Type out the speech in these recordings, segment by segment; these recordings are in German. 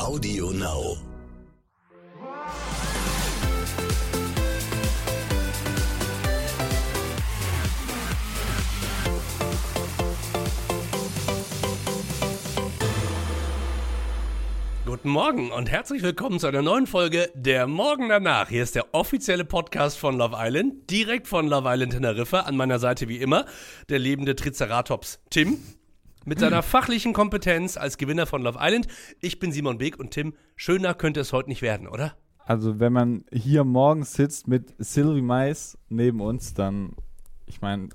Audio Now. Guten Morgen und herzlich willkommen zu einer neuen Folge Der Morgen danach. Hier ist der offizielle Podcast von Love Island, direkt von Love Island Teneriffa. An meiner Seite wie immer der lebende Triceratops Tim mit seiner fachlichen Kompetenz als Gewinner von Love Island. Ich bin Simon Beek und Tim, schöner könnte es heute nicht werden, oder? Also wenn man hier morgens sitzt mit Sylvie Mais neben uns, dann, ich meine,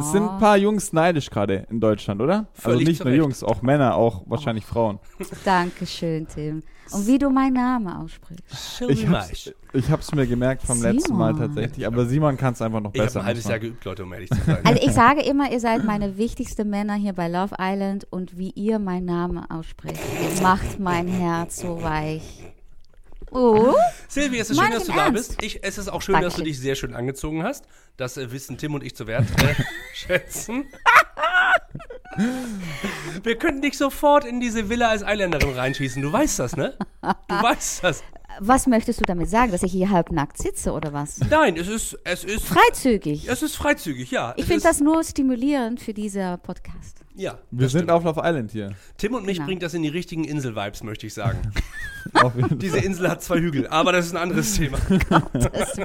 es sind ein paar Jungs neidisch gerade in Deutschland, oder? also Völlig nicht zu nur. Jungs, auch Männer, auch wahrscheinlich Frauen. Dankeschön, Tim. Und wie du meinen Namen aussprichst. Ich hab's, ich hab's mir gemerkt vom letzten Mal Simon. tatsächlich, aber Simon kann es einfach noch Ich habe besser. ein halbes Jahr geübt, Leute, um ehrlich zu sein. Also ich sage immer, ihr seid meine wichtigsten Männer hier bei Love Island und wie ihr meinen Namen aussprecht, macht mein Herz so weich. Oh, Silvi, es ist schön, dass du im da Ernst? bist. Ich, es ist auch schön, dass du Dankeschön. dich sehr schön angezogen hast. Das äh, wissen Tim und ich zu Wert äh, schätzen. Wir könnten dich sofort in diese Villa als Eiländerin reinschießen. Du weißt das, ne? Du weißt das. was möchtest du damit sagen, dass ich hier halbnackt sitze oder was? Nein, es ist, es ist, Freizügig. es ist freizügig, ja. Ich finde das nur stimulierend für diesen Podcast. Ja, Wir das sind stimmt. auf Love Island hier. Tim und mich Genau. bringt das in die richtigen Insel-Vibes, möchte ich sagen. Auf jeden Diese Insel hat zwei Hügel, aber das ist ein anderes Thema. Das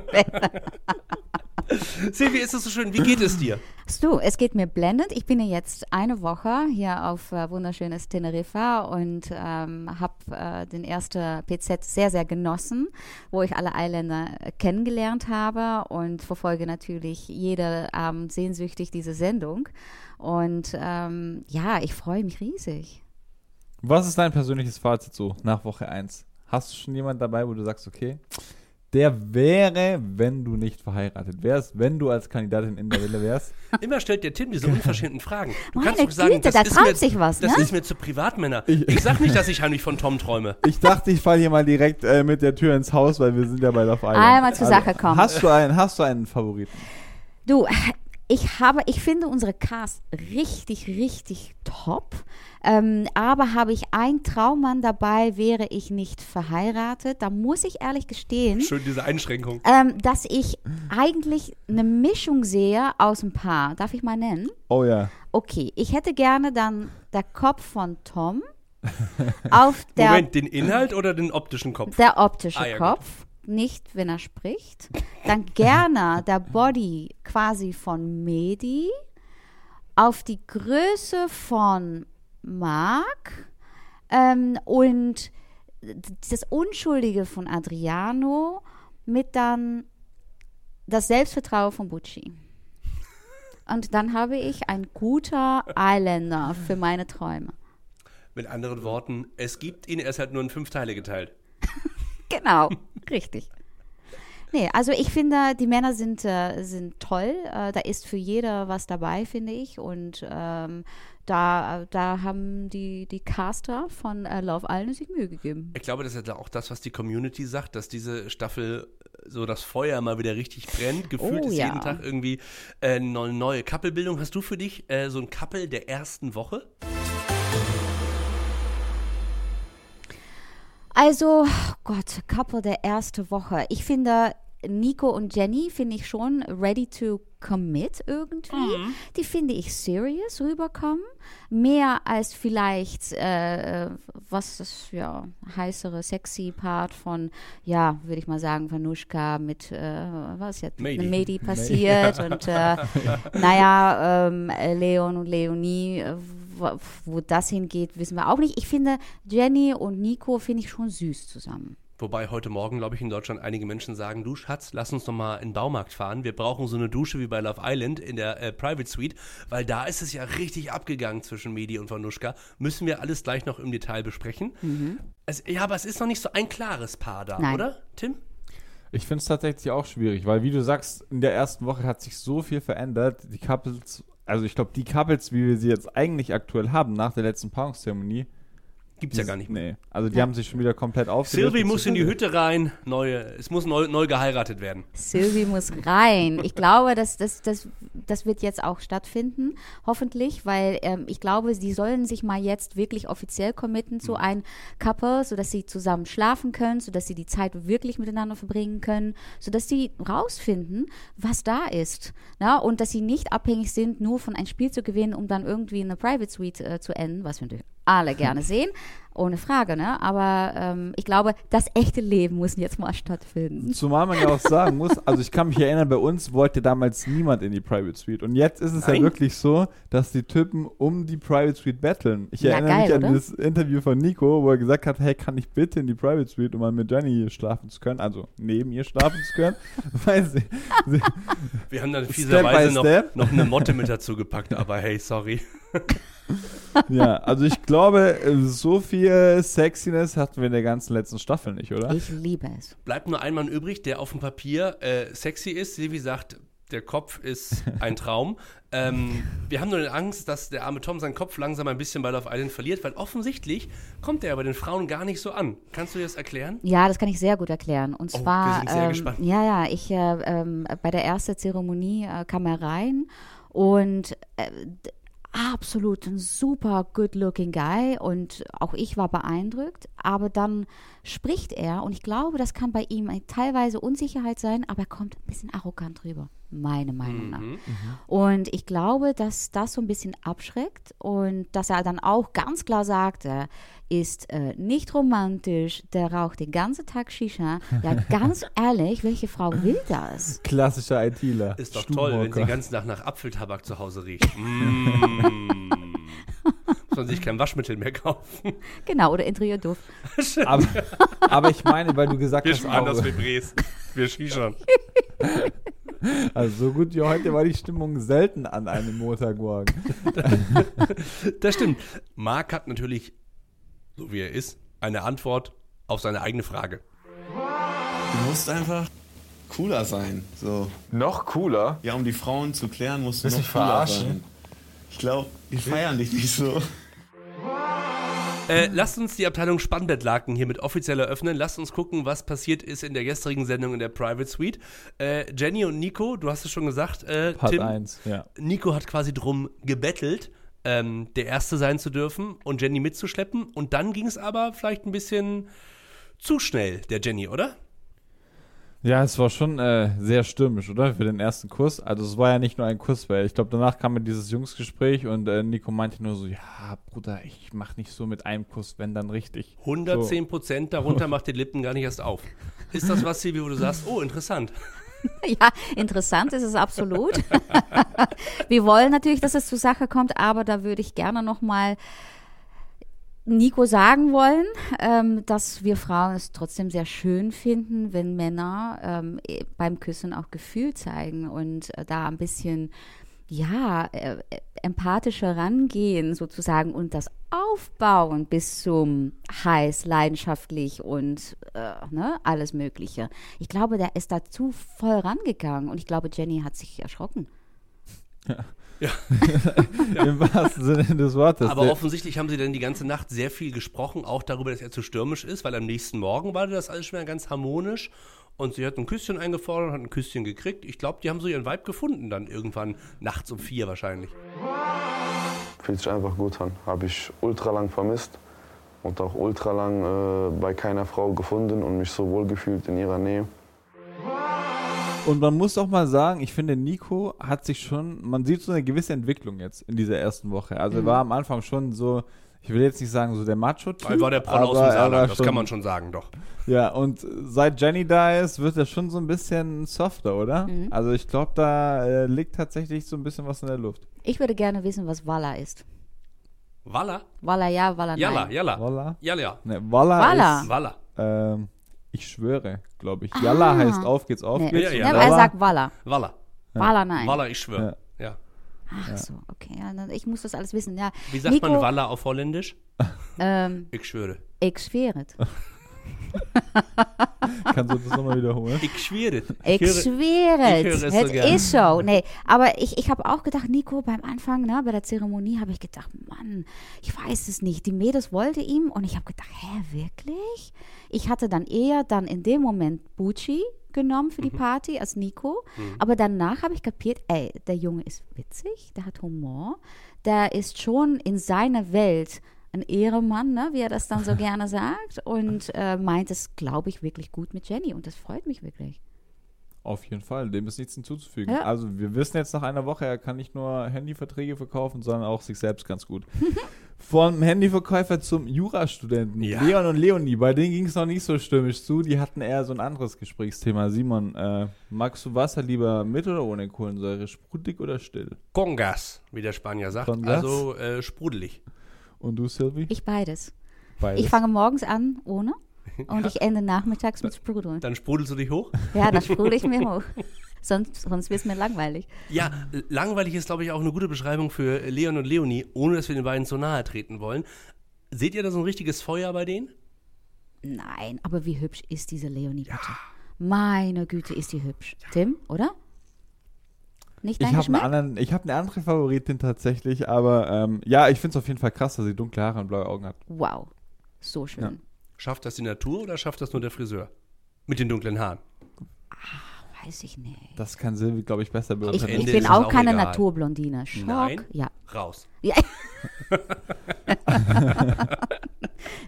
Silvi, ist es so schön? Wie geht es dir? Du, es geht mir blendend. Ich bin ja jetzt eine Woche hier auf äh, wunderschönes Teneriffa und ähm, habe äh, den ersten PZ sehr, sehr genossen, wo ich alle Eiländer kennengelernt habe und verfolge natürlich jeden Abend sehnsüchtig diese Sendung. Und ähm, ja, ich freue mich riesig. Was ist dein persönliches Fazit so nach Woche 1? Hast du schon jemand dabei, wo du sagst, okay, der wäre, wenn du nicht verheiratet wärst, wenn du als Kandidatin in der Villa wärst? Immer stellt der Tim diese unverschämten Fragen. Du Meine kannst doch sagen, Güte, das da ist traut mir, sich was, Das ne? ist mir zu Privatmänner. Ich- Ich, sag nicht, dass ich heimlich von Tom träume. Ich dachte, ich falle hier mal direkt äh, mit der Tür ins Haus, weil wir sind ja bei Love Island. Einmal zur Sache kommen. Hast du einen, hast du einen Favoriten? Du, ich habe, ich finde unsere Cast richtig, richtig top. Ähm, aber habe ich einen Traummann dabei, wäre ich nicht verheiratet. Da muss ich ehrlich gestehen, Schön diese Einschränkung. ähm, dass ich eigentlich eine Mischung sehe aus ein Paar. Darf ich mal nennen? Oh ja. Okay, ich hätte gerne dann der Kopf von Tom auf der, Moment, den Inhalt oder den optischen Kopf? der optische Ah, ja, gut. Nicht, wenn er spricht. Dann gerne der Body quasi von Medi auf die Größe von Mark ähm, und das Unschuldige von Adriano mit dann das Selbstvertrauen von Bucci. Und dann habe ich ein guter Eiländer für meine Träume. Mit anderen Worten, es gibt ihn, er ist halt nur in fünf Teile geteilt. Genau, richtig. Nee, also ich finde, die Männer sind, äh, sind toll. Äh, da ist für jeder was dabei, finde ich. Und ähm, da, da haben die, die Caster von äh, Love Island sich Mühe gegeben. Ich glaube, das ist ja auch das, was die Community sagt, dass diese Staffel so das Feuer mal wieder richtig brennt. Gefühlt Oh, ist ja. jeden Tag irgendwie äh, eine neue Couplebildung. Hast du für dich äh, so ein Couple der ersten Woche? Also, Gott, Couple der erste Woche. Ich finde, Nico und Jenny finde ich schon ready to commit irgendwie. Die finde ich serious rüberkommen. Mehr als vielleicht, äh, was das, ja, heißere, sexy Part von, ja, würde ich mal sagen, Vanushka mit, äh, was jetzt mit Mady. Medi passiert und, äh, naja, ähm, Leon und Leonie, äh, wo, wo das hingeht, wissen wir auch nicht. Ich finde, Jenny und Nico finde ich schon süß zusammen. Wobei heute Morgen, glaube ich, in Deutschland einige Menschen sagen, du Schatz, lass uns doch mal in den Baumarkt fahren. Wir brauchen so eine Dusche wie bei Love Island in der äh, Private Suite, weil da ist es ja richtig abgegangen zwischen Medi und Vanushka. Müssen wir alles gleich noch im Detail besprechen. Es, ja, aber es ist noch nicht so ein klares Paar da, Nein. oder, Tim? Ich finde es tatsächlich auch schwierig, weil wie du sagst, in der ersten Woche hat sich so viel verändert. Die Couples, also ich glaube, die Couples, wie wir sie jetzt eigentlich aktuell haben, nach der letzten Paarungszeremonie, Gibt's ja gar nicht mehr. Nee. Also die Ja. haben sich schon wieder komplett aufgelöst. Sylvie muss in die Hütte rein, neue, es muss neu, neu geheiratet werden. Sylvie muss rein. Ich glaube, dass das, das, das wird jetzt auch stattfinden, hoffentlich, weil ähm, ich glaube, sie sollen sich mal jetzt wirklich offiziell committen zu einem Couple, sodass sie zusammen schlafen können, sodass sie die Zeit wirklich miteinander verbringen können, sodass sie rausfinden, was da ist. Na? Und dass sie nicht abhängig sind, nur von ein Spiel zu gewinnen, um dann irgendwie in einer Private Suite äh, zu enden, was wir alle gerne sehen. Ohne Frage, ne? Aber ähm, ich glaube, das echte Leben muss jetzt mal stattfinden. Zumal man ja auch sagen muss, also ich kann mich erinnern, bei uns wollte damals niemand in die Private Suite. Und jetzt ist es ja Nein. wirklich so, dass die Typen um die Private Suite betteln. Ich Ja, erinnere geil, mich an oder? das Interview von Nico, wo er gesagt hat, hey, kann ich bitte in die Private Suite, um mal mit Jenny schlafen zu können, also neben ihr schlafen zu können. Weil sie, sie, Wir haben dann fieserweise noch, noch eine Motte mit dazu gepackt, aber hey, sorry. ja, also ich glaube, so viel Sexiness hatten wir in der ganzen letzten Staffel nicht, oder? Ich liebe es. Bleibt nur ein Mann übrig, der auf dem Papier äh, sexy ist. Silvi sagt, der Kopf ist ein Traum. ähm, wir haben nur die Angst, dass der arme Tom seinen Kopf langsam ein bisschen bei Love Island verliert, weil offensichtlich kommt er bei den Frauen gar nicht so an. Kannst du dir das erklären? Ja, das kann ich sehr gut erklären. Und Oh, wir zwar, sind sehr ähm, gespannt. ja, ja, ich äh, ähm, bei der ersten Zeremonie äh, kam er rein und äh, absolut ein super good looking guy und auch ich war beeindruckt, aber dann spricht er und ich glaube, das kann bei ihm teilweise Unsicherheit sein, aber er kommt ein bisschen arrogant rüber, meine Meinung nach. Mhm. Und ich glaube, dass das so ein bisschen abschreckt und dass er dann auch ganz klar sagt, er ist äh, nicht romantisch, der raucht den ganzen Tag Shisha. Ja, ganz ehrlich, welche Frau will das? Klassischer ITler. Ist doch toll, wenn sie den ganzen Tag nach Apfeltabak zu Hause riecht. Mm. Muss man sich kein Waschmittel mehr kaufen. Genau, oder Interieurduft. aber, aber ich meine, weil du gesagt Wir hast, sparen das Vibres. Wir schischern. also so gut wie heute war die Stimmung selten an einem Montagmorgen. Das stimmt. Marc hat natürlich, so wie er ist, eine Antwort auf seine eigene Frage. Du musst einfach cooler sein. So. Noch cooler? Ja, um die Frauen zu klären, musst du Willst noch cooler verarschen? sein. Ich glaube, die feiern dich nicht so. Äh, lasst uns die Abteilung Spannbettlaken hiermit offiziell eröffnen. Lasst uns gucken, was passiert ist in der gestrigen Sendung in der Private Suite. Äh, Jenny und Nico, du hast es schon gesagt, äh, Part Tim, 1, ja. Nico hat quasi drum gebettelt, ähm, der Erste sein zu dürfen und Jenny mitzuschleppen. Und dann ging es aber vielleicht ein bisschen zu schnell, der Jenny, oder? Ja, es war schon äh, sehr stürmisch, oder? Für den ersten Kuss. Also es war ja nicht nur ein Kuss, weil ich glaube, danach kam mir dieses Jungsgespräch und äh, Nico meinte nur so, ja, Bruder, ich mach nicht so mit einem Kuss, wenn dann richtig. 110 Prozent, darunter macht die Lippen gar nicht erst auf. Ist das was, Silvi, wo du sagst, oh, interessant. Ja, interessant ist es absolut. Wir wollen natürlich, dass es zur Sache kommt, aber da würde ich gerne noch mal Nico sagen wollen, ähm, dass wir Frauen es trotzdem sehr schön finden, wenn Männer ähm, eh, beim Küssen auch Gefühl zeigen und äh, da ein bisschen ja, äh, äh, empathischer rangehen sozusagen und das aufbauen bis zum heiß, leidenschaftlich und äh, ne, alles Mögliche. Ich glaube, der ist dazu voll rangegangen und ich glaube, Jenny hat sich erschrocken. Im wahrsten Sinne des Wortes. Aber offensichtlich haben sie dann die ganze Nacht sehr viel gesprochen, auch darüber, dass er zu stürmisch ist, weil am nächsten Morgen war das alles schon wieder ganz harmonisch. Und sie hat ein Küsschen eingefordert, hat ein Küsschen gekriegt. Ich glaube, die haben so ihren Vibe gefunden dann irgendwann nachts um vier wahrscheinlich. Fühlt sich einfach gut an. Habe ich ultra lang vermisst und auch ultra lang äh, bei keiner Frau gefunden und mich so wohl gefühlt in ihrer Nähe. Und man muss auch mal sagen, ich finde, Nico hat sich schon, man sieht so eine gewisse Entwicklung jetzt in dieser ersten Woche. Also er war am Anfang schon so, ich will jetzt nicht sagen, so der Macho-Typ. Weil war der Proll aus dem er Saarland, das kann man schon sagen, doch. Ja, und seit Jenny da ist, wird er schon so ein bisschen softer, oder? Mhm. Also ich glaube, da äh, liegt tatsächlich so ein bisschen was in der Luft. Ich würde gerne wissen, was Walla ist. Walla? Walla ja, Walla nein. Jalla, jalla. Walla? Jalla. Ne, Walla, Walla. ist, Walla. ähm, ich schwöre, glaube ich. Yalla Ah. heißt auf geht's, auf Nee. geht's. Ja, ja, Ja, aber er sagt Walla. Walla. Walla nein. Walla, ich schwöre. Ja. Ach so, okay. Ich muss das alles wissen. Ja. Wie sagt Nico, man Walla auf Holländisch? Ähm, Ich schwöre. ich schwöre. Kannst du das nochmal wiederholen? Ich schwöre. Ich höre- schwöre, ich höre es es so ist so. Nee, aber ich, ich habe auch gedacht, Nico, beim Anfang, ne, bei der Zeremonie, habe ich gedacht, Mann, ich weiß es nicht. Die Mädels wollte ihm und ich habe gedacht, hä, wirklich? Ich hatte dann eher dann in dem Moment Bucci genommen Mhm. für die Party als Nico. Aber danach habe ich kapiert, ey, der Junge ist witzig, der hat Humor, der ist schon in seiner Welt ein Ehremann, ne, wie er das dann so gerne sagt, und äh, meint es, glaube ich, wirklich gut mit Jenny und das freut mich wirklich. Auf jeden Fall, dem ist nichts hinzuzufügen. Ja. Also wir wissen jetzt nach einer Woche, er kann nicht nur Handyverträge verkaufen, sondern auch sich selbst ganz gut. Vom Handyverkäufer zum Jurastudenten. Ja. Leon und Leonie, bei denen ging es noch nicht so stürmisch zu. Die hatten eher so ein anderes Gesprächsthema. Simon, äh, magst du Wasser lieber mit oder ohne Kohlensäure? Sprudelig oder still? Congas, wie der Spanier sagt. Con gas? Also äh, sprudelig. Und du, Sylvie? Ich beides. Beides. Ich fange morgens an ohne und ich ende nachmittags mit Sprudeln. Dann sprudelst du dich hoch. Ja, dann sprudel ich mir hoch. Sonst, sonst wird es mir langweilig. Ja, langweilig ist, glaube ich, auch eine gute Beschreibung für Leon und Leonie, ohne dass wir den beiden zu nahe treten wollen. Seht ihr da so ein richtiges Feuer bei denen? Nein, aber wie hübsch ist diese Leonie bitte? Meine Güte, ist die hübsch. Tim, oder? Nicht Ich dein habe eine, Geschmack? anderen- ich hab eine andere Favoritin tatsächlich, aber ähm, ja, ich finde es auf jeden Fall krass, dass sie dunkle Haare und blaue Augen hat. Wow, so schön. Ja. Schafft das die Natur oder schafft das nur der Friseur? Mit den dunklen Haaren. Weiß ich nicht. Das kann Silvi, glaube ich, besser Ich, beurteilen. Ich ist bin auch auch keine egal. Naturblondine. Schock. Nein. Ja. Raus. ja.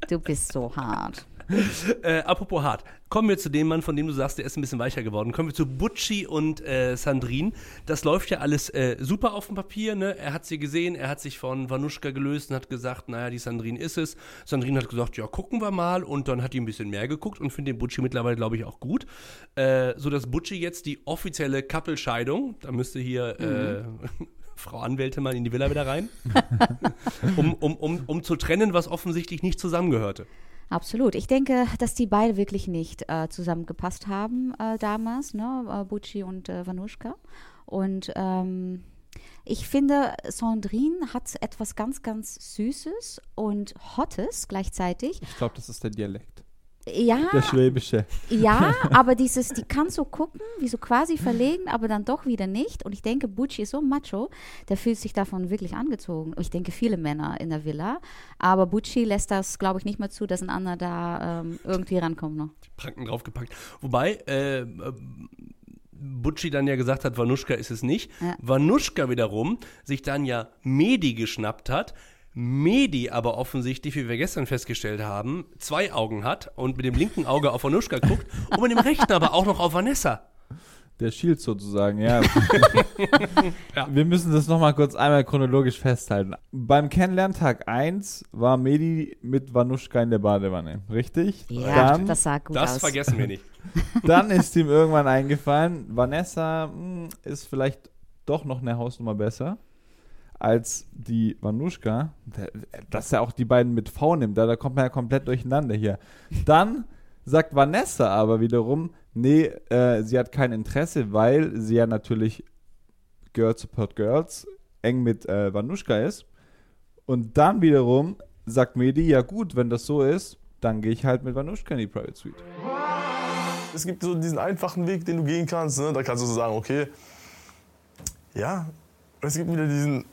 du bist so hart. Äh, apropos hart. Kommen wir zu dem Mann, von dem du sagst, der ist ein bisschen weicher geworden. Kommen wir zu Butchi und äh, Sandrine. Das läuft ja alles äh, super auf dem Papier. Ne? Er hat sie gesehen, er hat sich von Vanuschka gelöst und hat gesagt, naja, die Sandrine ist es. Sandrine hat gesagt, ja, gucken wir mal. Und dann hat die ein bisschen mehr geguckt und findet den Butchi mittlerweile, glaube ich, auch gut. Äh, so dass Butchi jetzt die offizielle Couple-Scheidung, da müsste hier äh, Frau Anwälte mal in die Villa wieder rein, um, um, um, um zu trennen, was offensichtlich nicht zusammengehörte. Absolut. Ich denke, dass die beide wirklich nicht äh, zusammengepasst haben äh, damals, ne? äh, Bucci und äh, Vanuschka. Und ähm, ich finde, Sandrine hat etwas ganz, ganz Süßes und Hottes gleichzeitig. Ich glaube, das ist der Dialekt. Ja, Der Schwäbische. ja, aber dieses, die kann so gucken, wie so quasi verlegen, aber dann doch wieder nicht. Und ich denke, Bucci ist so macho, der fühlt sich davon wirklich angezogen. Ich denke, viele Männer in der Villa. Aber Bucci lässt das, glaube ich, nicht mehr zu, dass ein anderer da ähm, irgendwie rankommt noch. Pranken draufgepackt. Wobei, äh, äh, Butchi dann ja gesagt hat, Vanuschka ist es nicht. Ja. Vanuschka wiederum sich dann ja Medi geschnappt hat. Medi aber offensichtlich, wie wir gestern festgestellt haben, zwei Augen hat und mit dem linken Auge auf Vanuschka guckt und mit dem rechten aber auch noch auf Vanessa. Der Shield sozusagen, ja. Ja. Wir müssen das nochmal kurz einmal chronologisch festhalten. Beim Kennenlerntag 1 war Medi mit Vanuschka in der Badewanne, richtig? Ja, Dann, das sah gut Das aus. vergessen wir nicht. dann ist ihm irgendwann eingefallen, Vanessa mh, ist vielleicht doch noch eine Hausnummer besser als die Vanuschka. Der- Dass er auch die beiden mit V nimmt, da, da kommt man ja komplett durcheinander hier. Dann sagt Vanessa aber wiederum, nee, äh, sie hat kein Interesse, weil sie ja natürlich Girls Support Girls eng mit äh, Vanuschka ist. Und dann wiederum sagt Medi, ja gut, wenn das so ist, dann gehe ich halt mit Vanuschka in die Private Suite. Es gibt so diesen einfachen Weg, den du gehen kannst. Ne? Da kannst du so sagen, okay, ja. Es gibt wieder diesen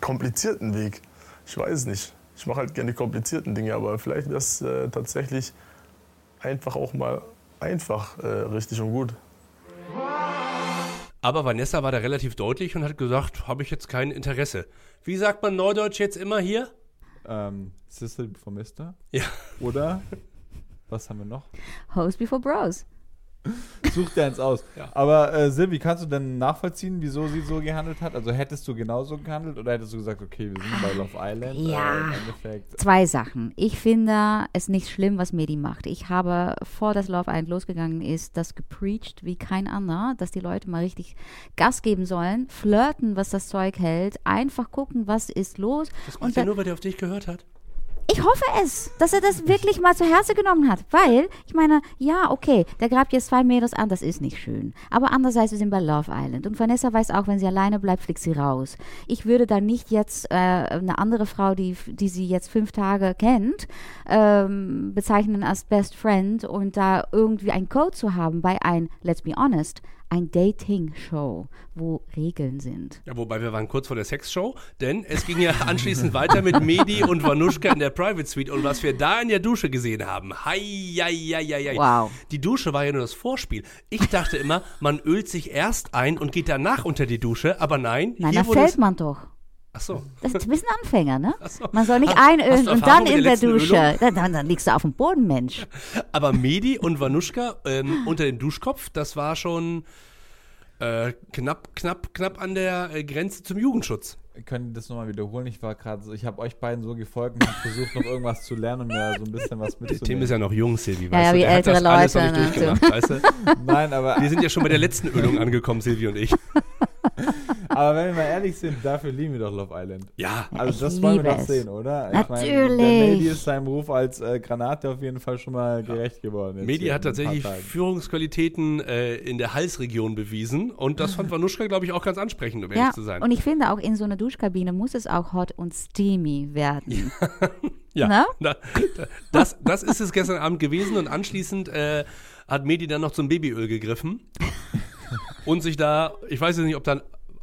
komplizierten Weg. Ich weiß es nicht. Ich mache halt gerne die komplizierten Dinge, aber vielleicht wäre es äh, tatsächlich einfach auch mal einfach äh, richtig und gut. Aber Vanessa war da relativ deutlich und hat gesagt, habe ich jetzt kein Interesse. Wie sagt man Neudeutsch jetzt immer hier? Ähm, Sister before Mister. Ja. Oder? Was haben wir noch? Host before Bros. Such dir eins aus. Ja. Aber äh, Silvi, kannst du denn nachvollziehen, wieso sie so gehandelt hat? Also hättest du genauso gehandelt oder hättest du gesagt, okay, wir sind bei Love Island? Ja. Äh, Im Endeffekt. Zwei Sachen. Ich finde es nicht schlimm, was Medi macht. Ich habe, vor das Love Island losgegangen ist, das gepreacht wie kein anderer, dass die Leute mal richtig Gas geben sollen, flirten, was das Zeug hält, einfach gucken, was ist los. Das Und macht ja dann- nur, weil der auf dich gehört hat. Ich hoffe es, dass er das wirklich mal zu Herzen genommen hat, weil ich meine, ja, okay, der grabt jetzt zwei Mädels an, das ist nicht schön. Aber andererseits, wir sind bei Love Island und Vanessa weiß auch, wenn sie alleine bleibt, fliegt sie raus. Ich würde da nicht jetzt äh, eine andere Frau, die, die sie jetzt fünf Tage kennt, ähm, bezeichnen als Best Friend und da irgendwie ein Code zu haben bei ein, let's be honest, ein Dating-Show, wo Regeln sind. Ja, wobei wir waren kurz vor der Sexshow, denn es ging ja anschließend weiter mit Medi und Vanuschka in der Private Suite und was wir da in der Dusche gesehen haben, hei, hei, hei, hei. Wow. Die Dusche war ja nur das Vorspiel. Ich dachte immer, man ölt sich erst ein und geht danach unter die Dusche, aber nein, Nein, hier da fällt man doch. Ach so. Das ist ein bisschen Anfänger, ne? So. Man soll nicht Hast- einölen du und dann in der der Dusche. Dann, dann, dann liegst du auf dem Boden, Mensch. Aber Medi und Vanuschka ähm, unter dem Duschkopf, das war schon äh, knapp, knapp, knapp an der äh, Grenze zum Jugendschutz. Könnt ihr das nochmal wiederholen? Ich war gerade so, ich habe euch beiden so gefolgt und habe versucht, noch irgendwas zu lernen und mir so ein bisschen was Der Tim mitzunehmen. ist ja noch jung, Silvi, Ja, weißt ja, du? wie Der hat das ältere alles noch Leute, nicht ne? durchgemacht, weißt du? Nein, aber, Wir sind ja schon bei der letzten Ölung angekommen, Silvi und ich. aber wenn wir mal ehrlich sind, dafür lieben wir doch Love Island. Ja, Also Ich das wollen wir doch sehen, oder? Natürlich. der Medi ist seinem Ruf als äh, Granate auf jeden Fall schon mal gerecht geworden. Medi hat tatsächlich. Führungsqualitäten äh, in der Halsregion bewiesen und das fand Vanuschka, glaube ich, auch ganz ansprechend, um ehrlich Ja, zu sein. und ich finde auch in so einer Duschkabine muss es auch hot und steamy werden. ja, Ne? da, da, das, das ist es gestern Abend gewesen und anschließend äh, hat Medi dann noch zum Babyöl gegriffen und sich da, ich weiß jetzt nicht, ob dann,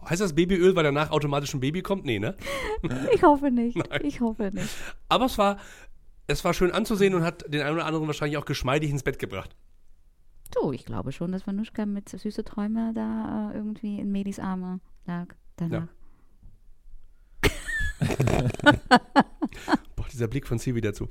heißt das Babyöl, weil danach automatisch ein Baby kommt? Nee, ne? Ich hoffe nicht. Ich hoffe nicht. Aber es war, es war schön anzusehen und hat den einen oder anderen wahrscheinlich auch geschmeidig ins Bett gebracht. Du, ich glaube schon, dass Vanuschka mit süße Träume da äh, irgendwie in Medis Arme lag danach. Boah, dieser Blick von Silvi dazu.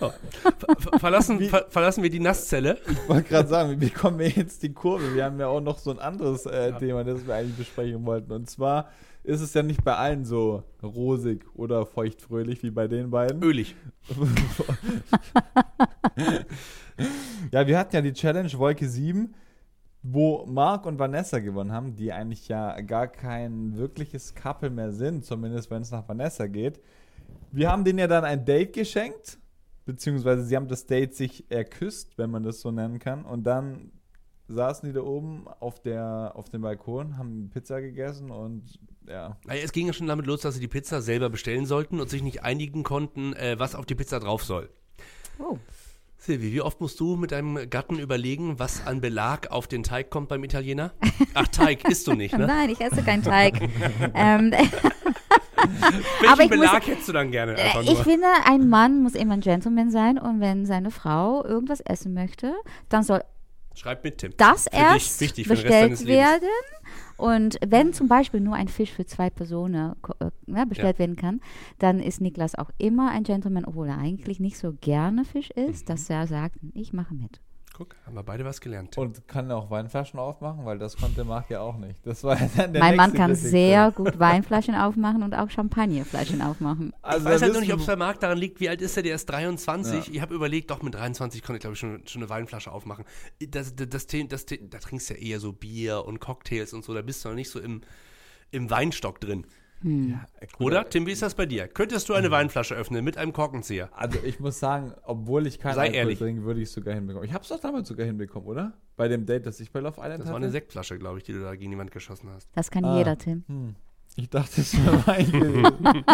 Oh. Ver ver verlassen, ver verlassen wir die Nasszelle. Ich wollte gerade sagen, wie bekommen wir jetzt die Kurve? Wir haben ja auch noch so ein anderes äh, Thema, das wir eigentlich besprechen wollten. Und zwar ist es ja nicht bei allen so rosig oder feuchtfröhlich wie bei den beiden. Ölig. Ja, wir hatten ja die Challenge Wolke 7, wo Marc und Vanessa gewonnen haben, die eigentlich ja gar kein wirkliches Couple mehr sind, zumindest wenn es nach Vanessa geht. Wir haben denen ja dann ein Date geschenkt, beziehungsweise sie haben das Date sich erküsst, wenn man das so nennen kann. Und dann saßen die da oben auf, der, auf dem Balkon, haben Pizza gegessen und ja. Naja, es ging ja schon damit los, dass sie die Pizza selber bestellen sollten und sich nicht einigen konnten, äh, was auf die Pizza drauf soll. Oh. Silvi, wie oft musst du mit deinem Gatten überlegen, was an Belag auf den Teig kommt beim Italiener? Ach, Teig isst du nicht, ne? Nein, ich esse keinen Teig. ähm, Welchen aber ich muss- Belag hättest du dann gerne? Einfach ich finde, ein Mann muss immer ein Gentleman sein und wenn seine Frau irgendwas essen möchte, dann soll Schreib mit, Tim. das Für dich erst wichtig Rest deines bestellt werden. Und wenn zum Beispiel nur ein Fisch für zwei Personen äh, ne, bestellt werden kann, dann ist Niklas auch immer ein Gentleman, obwohl er eigentlich nicht so gerne Fisch isst, Mhm. dass er sagt, ich mache mit. Guck, haben wir beide was gelernt. Und kann auch Weinflaschen aufmachen, weil das konnte Marc ja auch nicht. Das war ja dann der mein Mann kann Kritikpunkt. sehr gut Weinflaschen aufmachen und auch Champagnerflaschen aufmachen. Ich Also weiß da halt nur nicht, ob es bei Marc daran liegt, wie alt ist er? Der ist 23. Ich habe überlegt, doch mit 23 konnte ich, glaube ich, schon, schon eine Weinflasche aufmachen. Das, das, das, das, da trinkst du ja eher so Bier und Cocktails und so. Da bist du noch nicht so im, im Weinstock drin. Ja, gut, Oder? Tim, wie ist das bei dir? Könntest du eine Weinflasche öffnen mit einem Korkenzieher? Also ich muss sagen, obwohl ich keinen Sei Alkohol ehrlich. trinke, würde ich es sogar hinbekommen. Ich habe es doch damals sogar hinbekommen, oder? Bei dem Date, das ich bei Love Island Das hatte. war eine Sektflasche, glaube ich, die du da gegen die Wand geschossen hast. Das kann Ah. jeder, Tim. Hm. Ich dachte, es wäre Wein gewesen.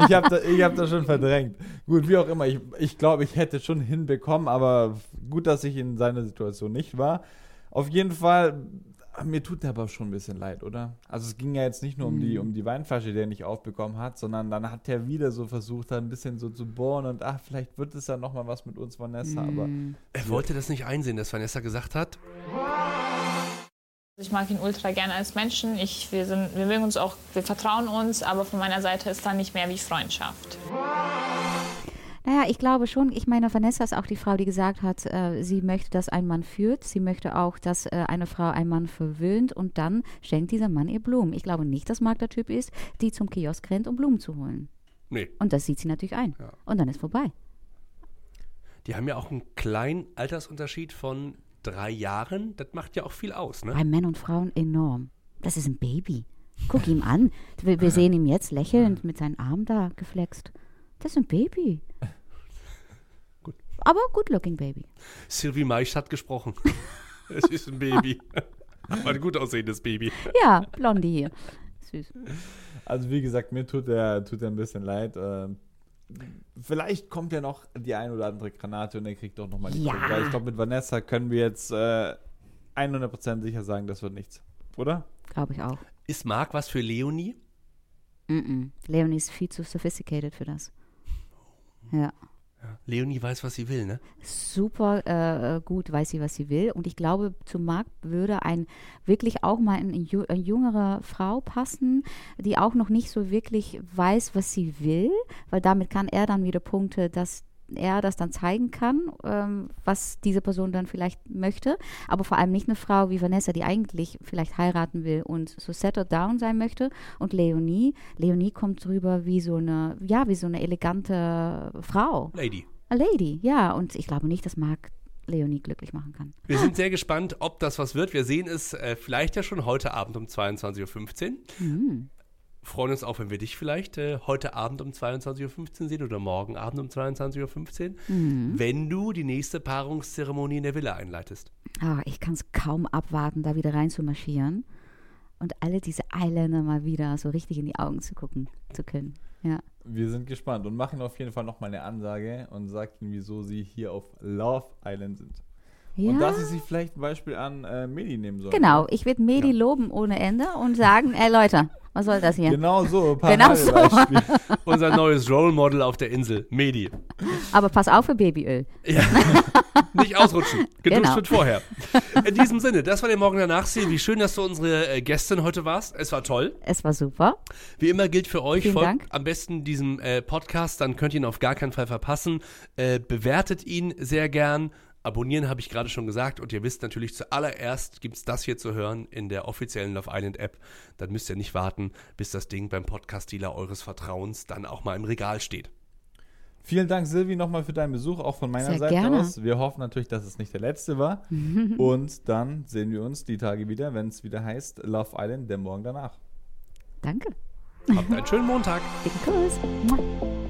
ich habe da, ich hab das schon verdrängt. Gut, wie auch immer. Ich, ich glaube, ich hätte schon hinbekommen, aber gut, dass ich in seiner Situation nicht war. Auf jeden Fall, mir tut der aber schon ein bisschen leid, oder? Also es ging ja jetzt nicht nur um die, um die Weinflasche, die er nicht aufbekommen hat, sondern dann hat er wieder so versucht, da ein bisschen so zu bohren und ach, vielleicht wird es ja nochmal was mit uns, Vanessa, aber Mm. Er wollte das nicht einsehen, dass Vanessa gesagt hat, Ich mag ihn ultra gerne als Menschen. Ich, wir, sind, wir mögen uns auch, wir vertrauen uns, aber von meiner Seite ist da nicht mehr wie Freundschaft. Naja, ich glaube schon, ich meine, Vanessa ist auch die Frau, die gesagt hat, äh, sie möchte, dass ein Mann führt. Sie möchte auch, dass äh, eine Frau einen Mann verwöhnt und dann schenkt dieser Mann ihr Blumen. Ich glaube nicht, dass Marc der Typ ist, die zum Kiosk rennt, um Blumen zu holen. nee, Und das sieht sie natürlich ein. Ja. Und dann ist vorbei. die haben ja auch einen kleinen Altersunterschied von drei Jahren. Das macht ja auch viel aus, ne? Bei Männern und Frauen enorm. Das ist ein Baby. Guck ihm an. Wir, wir sehen ihn jetzt lächelnd mit seinen Armen da geflext. Das ist ein Baby. Aber good looking Baby. Sylvie Meisch hat gesprochen. es ist ein Baby. Aber ein gut aussehendes Baby. Ja, Blondie hier. Süß. Also wie gesagt, mir tut er tut er ein bisschen leid. Ähm, vielleicht kommt ja noch die ein oder andere Granate und er kriegt doch nochmal die Ja. Weil ich glaube, mit Vanessa können wir jetzt äh, 100% sicher sagen, das wird nichts. Oder? Glaube ich auch. Ist Marc was für Leonie? Mm -mm. Leonie ist viel zu sophisticated für das. Ja. Leonie weiß, was sie will, ne? super äh, gut weiß sie, was sie will. Und ich glaube, zu Marc würde ein wirklich auch mal eine, ju eine jüngere Frau passen, die auch noch nicht so wirklich weiß, was sie will, weil damit kann er dann wieder Punkte, dass er das dann zeigen kann, ähm, was diese Person dann vielleicht möchte. Aber vor allem nicht eine Frau wie Vanessa, die eigentlich vielleicht heiraten will und so settled down sein möchte. Und Leonie, Leonie kommt rüber wie so eine, ja, wie so eine elegante Frau. Lady. A lady, ja. Und ich glaube nicht, dass Marc Leonie glücklich machen kann. Wir sind sehr gespannt, ob das was wird. Wir sehen es äh, vielleicht ja schon heute Abend um 22.15 Uhr. Mhm. Freuen uns auch, wenn wir dich vielleicht äh, heute Abend um 22.15 Uhr sehen oder morgen Abend um 22.15 Uhr, Mhm. wenn du die nächste Paarungszeremonie in der Villa einleitest. Ah, ich kann es kaum abwarten, da wieder rein zu marschieren und alle diese Eiländer mal wieder so richtig in die Augen zu gucken zu können. Ja. Wir sind gespannt und machen auf jeden Fall nochmal eine Ansage und sagen, wieso sie hier auf Love Island sind. ja. Und dass sie sich vielleicht ein Beispiel an äh, Medi nehmen sollen. Genau, ich werde Medi loben ohne Ende und sagen, ey Leute, was soll das hier? Genau so. Genau so. Unser neues Role Model auf der Insel, Medi. Aber pass auf für Babyöl. Ja. Nicht ausrutschen. Geduscht Genau. wird vorher. In diesem Sinne, das war der Morgen danach. Wie schön, dass du unsere äh, Gästin heute warst. Es war toll. Es war super. Wie immer gilt für euch, Vielen folgt Dank. am besten diesem äh, Podcast, dann könnt ihr ihn auf gar keinen Fall verpassen. Äh, bewertet ihn sehr gern. Abonnieren habe ich gerade schon gesagt und ihr wisst natürlich zuallererst gibt es das hier zu hören in der offiziellen Love Island App. Dann müsst ihr nicht warten, bis das Ding beim Podcast-Dealer eures Vertrauens dann auch mal im Regal steht. Vielen Dank, Silvi, nochmal für deinen Besuch, auch von meiner Sehr Seite gerne. aus. Wir hoffen natürlich, dass es nicht der letzte war. Und dann sehen wir uns die Tage wieder, wenn es wieder heißt Love Island, der Morgen danach. Danke. Habt einen schönen Montag. Dicken Kuss.